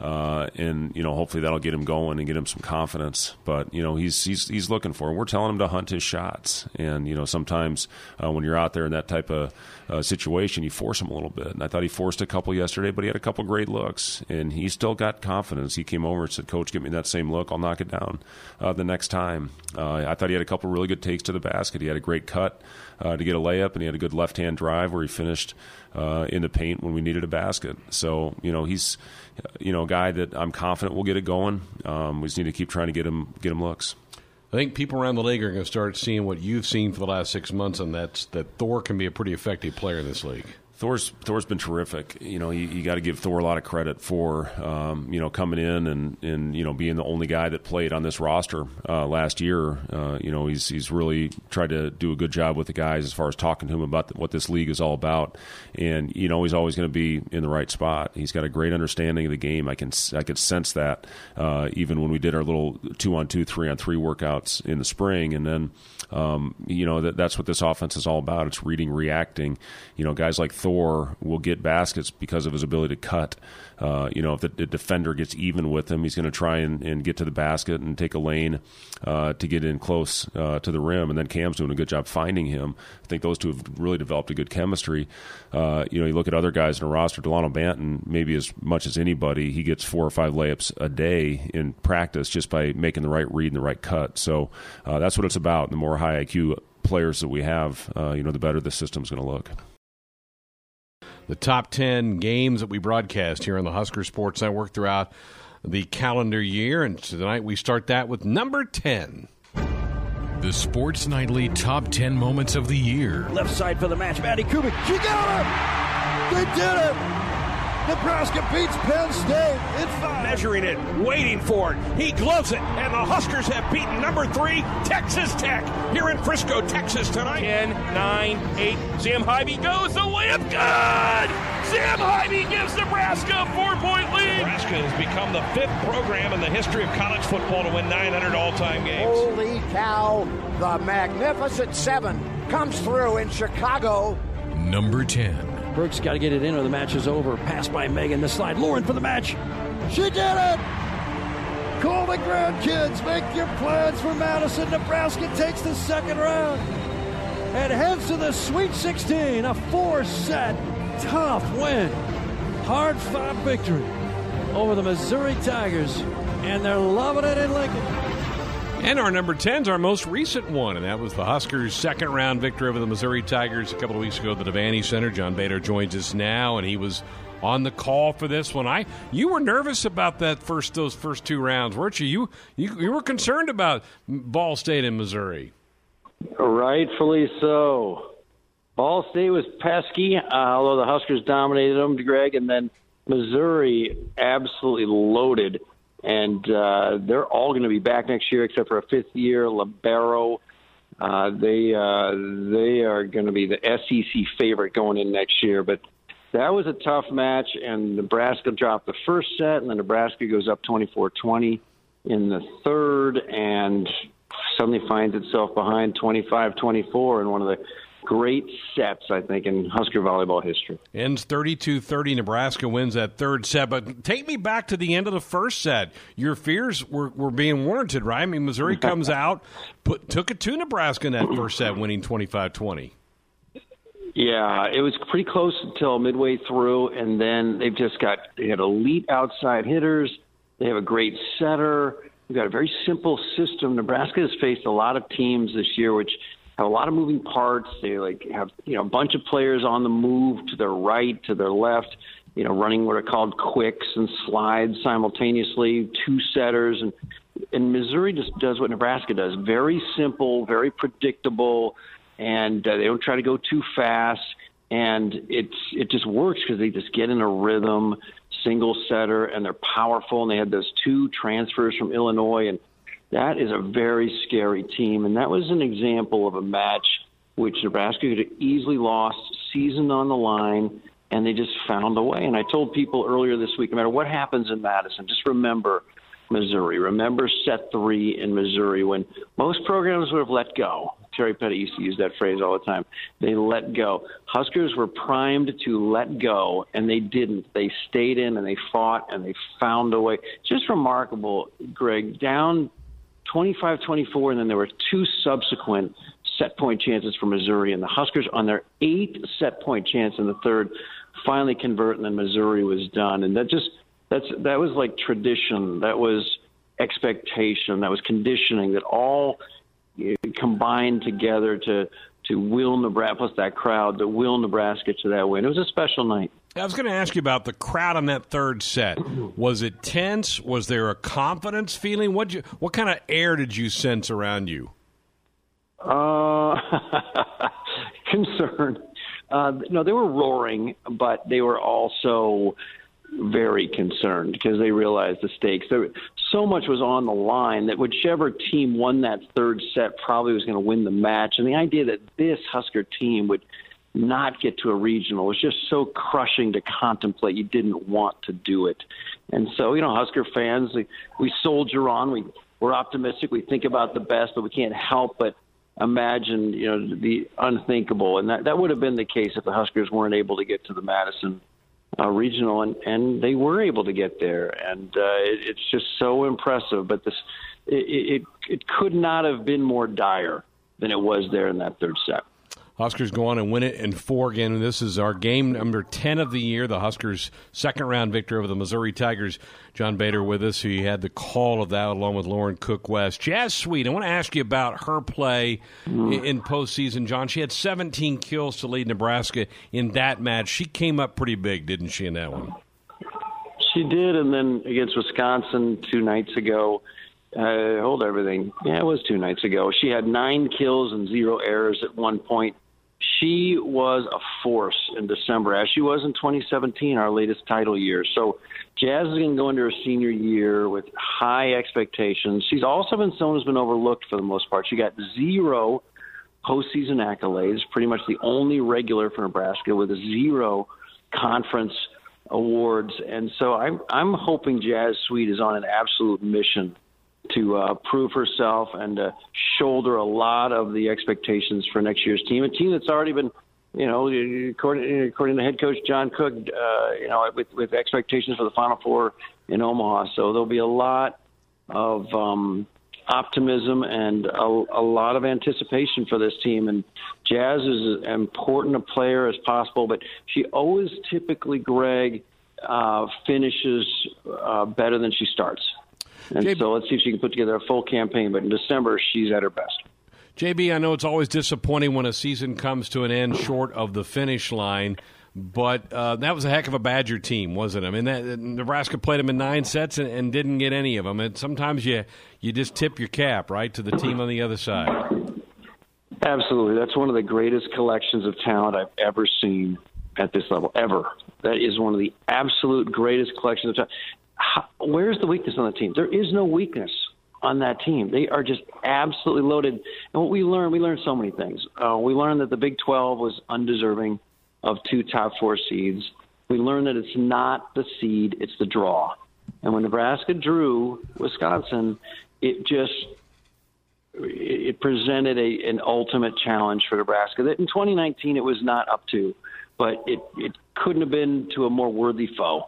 uh, and you know hopefully that'll get him going and get him some confidence. But you know he's he's he's looking for him. We're telling him to hunt his shots, and you know sometimes uh, when you're out there in that type of uh, situation, you force him a little bit. And I thought he forced a couple yesterday, but he had a couple great looks, and he still got confidence. He came over and said, "Coach, give me that same look. I'll knock it down uh, the next time." Uh, I thought he had a couple really good takes to the basket. He had a great cut uh, to get a layup, and he had a good left hand drive where he finished uh, in the paint when we needed a basket. So you know he's you know a guy that I'm confident will get it going. Um, we just need to keep trying to get him get him looks. I think people around the league are going to start seeing what you've seen for the last six months, and that's that Thor can be a pretty effective player in this league. Thor's Thor's been terrific. You know, you, you got to give Thor a lot of credit for um, you know coming in and, and you know being the only guy that played on this roster uh, last year. Uh, you know, he's he's really tried to do a good job with the guys as far as talking to him about what this league is all about. And you know, he's always going to be in the right spot. He's got a great understanding of the game. I can I could sense that uh, even when we did our little two on two, three on three workouts in the spring, and then um, you know that that's what this offense is all about. It's reading, reacting. You know, guys like Thor will get baskets because of his ability to cut. Uh, you know, if the, the, defender gets even with him, he's going to try and, and, get to the basket and take a lane uh, to get in close uh, to the rim. And then Cam's doing a good job finding him. I think those two have really developed a good chemistry. Uh, you know, you look at other guys in the roster, Delano Banton, maybe as much as anybody, he gets four or five layups a day in practice just by making the right read and the right cut. So uh, that's what it's about. The more high IQ players that we have, uh, you know, the better the system's going to look the top 10 games that we broadcast here on the Husker Sports Network throughout the calendar year. And tonight we start that with number 10. The Sports Nightly Top 10 Moments of the Year. Left side for the match, Maddie Kubik. She got him! They did it! Nebraska beats Penn State It's five. Measuring it, waiting for it. He gloves it, and the Huskers have beaten number three, Texas Tech, here in Frisco, Texas tonight. 10, 9, 8. Sam Haiby goes the layup. Good! Sam Haiby gives Nebraska a four point lead. Nebraska has become the fifth program in the history of college football to win 900 all time games. Holy cow! The Magnificent Seven comes through in Chicago. Number 10. Brooks got to get it in or the match is over. Pass by Megan, the slide. Lauren for the match. She did it! Call the grandkids. Make your plans for Madison. Nebraska takes the second round and heads to the Sweet 16. A four set, tough win. Hard fought victory over the Missouri Tigers. And they're loving it in Lincoln. And our number 10 is our most recent one, and that was the Huskers' second round victory over the Missouri Tigers a couple of weeks ago at the Devaney Center. John Baylor joins us now, and he was on the call for this one. I you were nervous about that first those first two rounds, weren't you? You you, you were concerned about Ball State and Missouri. Rightfully so. Ball State was pesky, uh, although the Huskers dominated them, Greg, and then Missouri absolutely loaded and uh, they're all going to be back next year except for a fifth year libero. Uh, they uh, they are going to be the SEC favorite going in next year, but that was a tough match, and Nebraska dropped the first set, and then Nebraska goes up 24-20 in the third, and suddenly finds itself behind 25-24 in one of the great sets, I think, in Husker volleyball history. Ends 32 30. Nebraska wins that third set. But take me back to the end of the first set. Your fears were, were being warranted, right? I mean, Missouri [laughs] comes out, put, took it to Nebraska in that first set, winning 25 20. Yeah, it was pretty close until midway through, and then they've just got they had elite outside hitters. They have a great setter. We've got a very simple system. Nebraska has faced a lot of teams this year, which have a lot of moving parts. They like have you know a bunch of players on the move to their right, to their left, you know, running what are called quicks and slides simultaneously, two setters, and and Missouri just does what Nebraska does. Very simple, very predictable, and uh, they don't try to go too fast. And it's it just works because they just get in a rhythm, single setter, and they're powerful. And they had those two transfers from Illinois, and that is a very scary team, and that was an example of a match which Nebraska could have easily lost, season on the line, and they just found a way. And I told people earlier this week, no matter what happens in Madison, just remember Missouri. Remember set three in Missouri when most programs would have let go. Terry Pettit used to use that phrase all the time. They let go. Huskers were primed to let go, and they didn't. They stayed in and they fought and they found a way. Just remarkable, Greg. Down 25 24, and then there were two subsequent set point chances for Missouri. And the Huskers, on their eighth set point chance in the third, finally convert, and then Missouri was done. And that just that's that was like tradition. That was expectation. That was conditioning. That all eh, combined together to to will Nebraska plus that crowd to will Nebraska to that win. It was a special night. I was going to ask you about the crowd on that third set. Was it tense? Was there a confidence feeling? What you what kind of air did you sense around you? Uh, [laughs] concern. Uh, no, they were roaring, but they were also very concerned because they realized the stakes. There, so much was on the line that whichever team won that third set probably was going to win the match. And the idea that this Husker team would not get to a regional was just so crushing to contemplate. You didn't want to do it. And so, you know, Husker fans, we, we soldier on. We, we're optimistic. We think about the best, but we can't help but imagine, you know, the unthinkable. And that, that would have been the case if the Huskers weren't able to get to the Madison uh, regional, and and they were able to get there, and uh, it, it's just so impressive. But this, it, it it could not have been more dire than it was there in that third set. Huskers go on and win it in four again. This is our game number 10 of the year. The Huskers' second round victory over the Missouri Tigers. John Baylor with us, who had the call of that along with Lauren Cook West. Jazz Sweet, I want to ask you about her play mm. in postseason, John. She had 17 kills to lead Nebraska in that match. She came up pretty big, didn't she, in that one? She did, and then against Wisconsin two nights ago, uh, hold everything. Yeah, it was two nights ago. She had nine kills and zero errors at one point she was a force in December, as she was in 2017, our latest title year. So Jazz is going to go into her senior year with high expectations. She's also been someone who's been overlooked for the most part. She got zero postseason accolades, pretty much the only regular for Nebraska with zero conference awards. And so I'm, I'm hoping Jazz Sweet is on an absolute mission to uh, prove herself and to shoulder a lot of the expectations for next year's team. A team that's already been, you know, according, according to head coach John Cook, uh, you know, with, with expectations for the Final Four in Omaha. So there'll be a lot of um, optimism and a, a lot of anticipation for this team. And Jazz is as important a player as possible, but she always typically, Greg, uh, finishes uh, better than she starts. And JB, so let's see if she can put together a full campaign. But in December, she's at her best. JB, I know it's always disappointing when a season comes to an end short of the finish line, but uh, that was a heck of a Badger team, wasn't it? I mean, that, Nebraska played them in nine sets and, and, didn't get any of them. And sometimes you you just tip your cap right to the team on the other side. Absolutely, that's one of the greatest collections of talent I've ever seen at this level ever. That is one of the absolute greatest collections of talent how, where's the weakness on the team? There is no weakness on that team. They are just absolutely loaded. And what we learned, we learned so many things. Uh, we learned that the Big 12 was undeserving of two top four seeds. We learned that it's not the seed, it's the draw. And when Nebraska drew Wisconsin, it just it presented a, an ultimate challenge for Nebraska that in 2019 it was not up to, but it, it couldn't have been to a more worthy foe.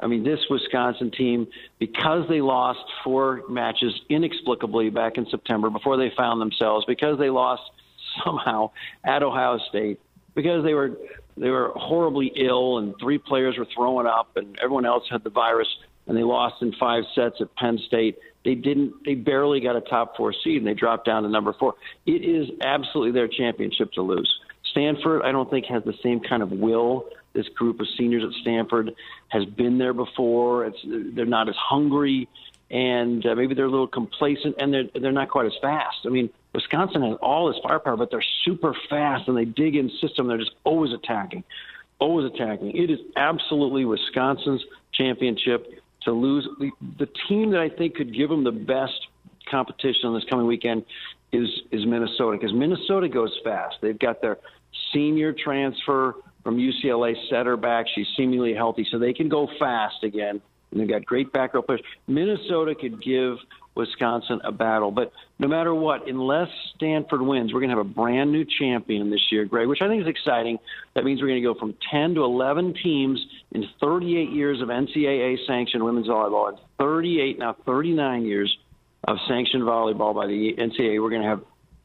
I mean, this Wisconsin team, because they lost four matches inexplicably back in September before they found themselves, because they lost [laughs] somehow at Ohio State, because they were they were horribly ill and three players were throwing up and everyone else had the virus and they lost in five sets at Penn State. They didn't. They barely got a top four seed and they dropped down to number four. It is absolutely their championship to lose. Stanford, I don't think, has the same kind of will this group of seniors at Stanford has been there before. It's they're not as hungry, and uh, maybe they're a little complacent, and they're they're not quite as fast. I mean, Wisconsin has all this firepower, but they're super fast and they dig in system. They're just always attacking, always attacking. It is absolutely Wisconsin's championship to lose. The, the team that I think could give them the best competition on this coming weekend is is Minnesota because Minnesota goes fast. They've got their senior transfer from UCLA setter back. She's seemingly healthy, so they can go fast again. And they've got great back row players. Minnesota could give Wisconsin a battle. But no matter what, unless Stanford wins, we're going to have a brand new champion this year, Greg, which I think is exciting. That means we're going to go from 10 to 11 teams in 38 years of NCAA sanctioned women's volleyball and 38, now 39 years of sanctioned volleyball by the NCAA. We're going to have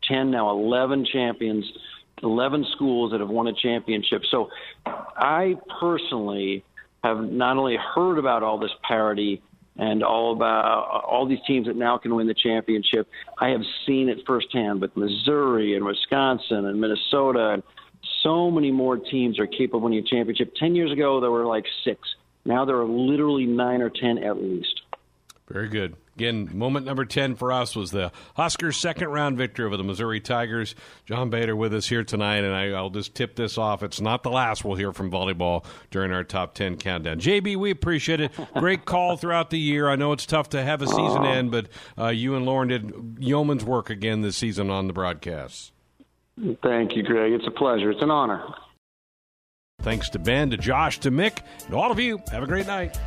10, now 11 champions 11 schools that have won a championship. So I personally have not only heard about all this parity and all about all these teams that now can win the championship, I have seen it firsthand with Missouri and Wisconsin and Minnesota and So many more teams are capable of winning a championship. Ten years ago, there were like six. Now there are literally nine or ten at least. Very good. Again, moment number 10 for us was the Huskers' second round victory over the Missouri Tigers. John Baylor with us here tonight, and I, will just tip this off. It's not the last we'll hear from volleyball during our top 10 countdown. JB, we appreciate it. Great [laughs] call throughout the year. I know it's tough to have a season end, but uh, you and Lauren did yeoman's work again this season on the broadcasts. Thank you, Greg. It's a pleasure. It's an honor. Thanks to Ben, to Josh, to Mick, and all of you. Have a great night.